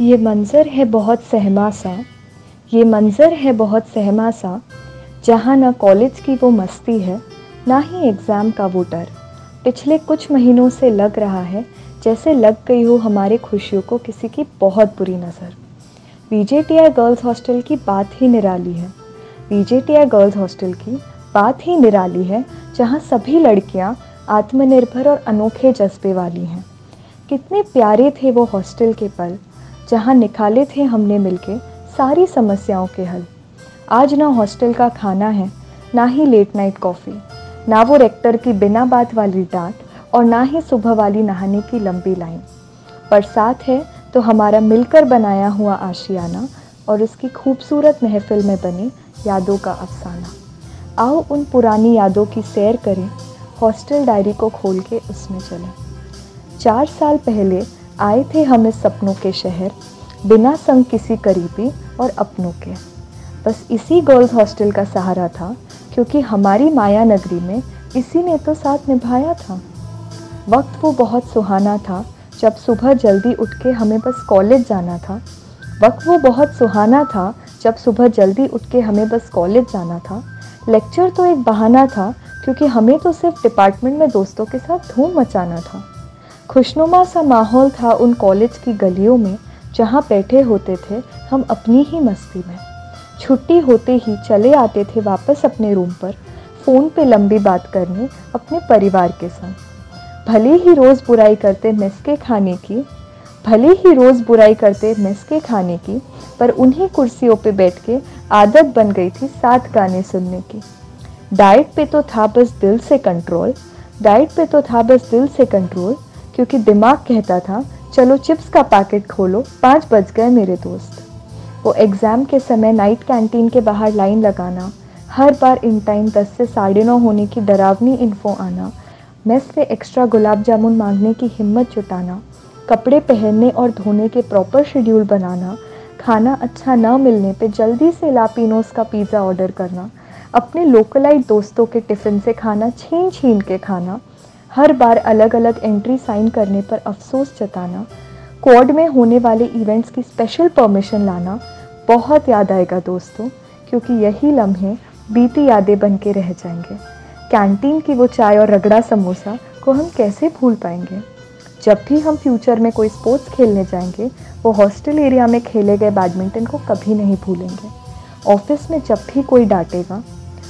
ये मंज़र है बहुत सहमा सा। ये मंज़र है बहुत सहमा सा, जहाँ ना कॉलेज की वो मस्ती है, ना ही एग्ज़ाम का वो डर। पिछले कुछ महीनों से लग रहा है, जैसे लग गई हो हमारे खुशियों को किसी की बहुत बुरी नज़र। वीजेटीआई गर्ल्स हॉस्टल की बात ही निराली है। वीजेटीआई गर्ल्स हॉस्टल की बात ही निराली है, जहाँ सभी लड़कियाँ आत्मनिर्भर और अनोखे जज्बे वाली हैं। कितने प्यारे थे वो हॉस्टल के पल जहाँ निकाले थे हमने मिलके सारी समस्याओं के हल। आज ना हॉस्टल का खाना है, ना ही लेट नाइट कॉफ़ी ना वो रेक्टर की बिना बात वाली डांट और ना ही सुबह वाली नहाने की लंबी लाइन। पर साथ है तो हमारा मिलकर बनाया हुआ आशियाना और उसकी खूबसूरत महफिल में बने यादों का अफसाना। आओ उन पुरानी यादों की सैर करें, हॉस्टल डायरी को खोल के उसमें चलें। चार साल पहले आए थे हम इस सपनों के शहर, बिना संग किसी करीबी और अपनों के। बस इसी गर्ल्स हॉस्टल का सहारा था, क्योंकि हमारी माया नगरी में इसी ने तो साथ निभाया था। वक्त वो बहुत सुहाना था, जब सुबह जल्दी उठ के हमें बस कॉलेज जाना था। वक्त वो बहुत सुहाना था, जब सुबह जल्दी उठ के हमें बस कॉलेज जाना था। लेक्चर तो एक बहाना था, क्योंकि हमें तो सिर्फ़ डिपार्टमेंट में दोस्तों के साथ धूम मचाना था। खुशनुमा सा माहौल था उन कॉलेज की गलियों में, जहाँ बैठे होते थे हम अपनी ही मस्ती में। छुट्टी होते ही चले आते थे वापस अपने रूम पर फ़ोन पे लंबी बात करने अपने परिवार के संग। भले ही रोज़ बुराई करते मेस के खाने की, भले ही रोज़ बुराई करते मेस के खाने की, पर उन्हीं कुर्सियों पे बैठ के आदत बन गई थी साथ गाने सुनने की। डाइट पे तो था बस दिल से कंट्रोल डाइट पे तो था बस दिल से कंट्रोल क्योंकि दिमाग कहता था, चलो चिप्स का पैकेट खोलो, पाँच बज गए मेरे दोस्त। वो एग्ज़ाम के समय नाइट कैंटीन के बाहर लाइन लगाना, हर बार इन टाइम दस से साढ़े नौ होने की डरावनी इन्फो आना, मेस से एक्स्ट्रा गुलाब जामुन मांगने की हिम्मत जुटाना, कपड़े पहनने और धोने के प्रॉपर शेड्यूल बनाना, खाना अच्छा ना मिलने पे जल्दी से लापिनोस का पिज़्ज़ा ऑर्डर करना, अपने लोकलाइट दोस्तों के टिफ़िन से खाना छीन छीन के खाना हर बार अलग अलग एंट्री साइन करने पर अफसोस जताना कोड में होने वाले इवेंट्स की स्पेशल परमिशन लाना बहुत याद आएगा दोस्तों, क्योंकि यही लम्हे बीती यादें बन के रह जाएँगे। कैंटीन की वो चाय और रगड़ा समोसा को हम कैसे भूल पाएँगे? जब भी हम फ्यूचर में कोई स्पोर्ट्स खेलने जाएँगे, वो हॉस्टल एरिया में खेले गए बैडमिंटन को कभी नहीं भूलेंगे। ऑफ़िस में जब भी कोई डांटेगा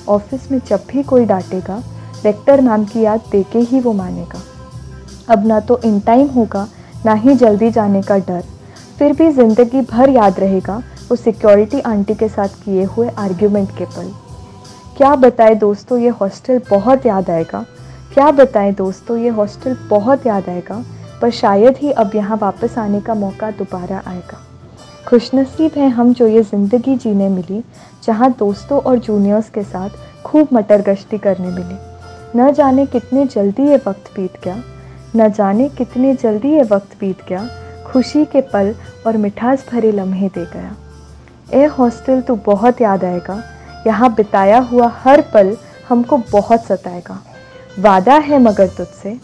ऑफ़िस में जब भी कोई डांटेगा वेक्टर नाम की याद देके ही वो मानेगा। अब ना तो इन टाइम होगा, ना ही जल्दी जाने का डर। फिर भी ज़िंदगी भर याद रहेगा वो सिक्योरिटी आंटी के साथ किए हुए आर्ग्यूमेंट के पल। क्या बताएँ दोस्तों, ये हॉस्टल बहुत याद आएगा। क्या बताएँ दोस्तों, ये हॉस्टल बहुत याद आएगा, पर शायद ही अब यहाँ वापस आने का मौका दोबारा आएगा। खुशनसीब हैं हम जो ये ज़िंदगी जीने मिली, जहाँ दोस्तों और जूनियर्स के साथ खूब मटर गश्ती करने मिली। न जाने कितने जल्दी ये वक्त बीत गया, न जाने कितने जल्दी ये वक्त बीत गया, खुशी के पल और मिठास भरे लम्हे दे गया। ए हॉस्टल तो बहुत याद आएगा। यहाँ बिताया हुआ हर पल हमको बहुत सताएगा। वादा है मगर तुझसे,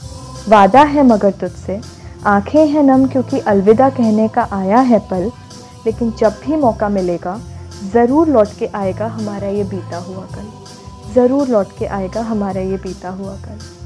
वादा है मगर तुझसे। आँखें हैं नम क्योंकि अलविदा कहने का आया है पल, लेकिन जब भी मौका मिलेगा, ज़रूर लौट के आएगा हमारा ये बीता हुआ कल। ज़रूर लौट के आएगा हमारा ये बीता हुआ कल।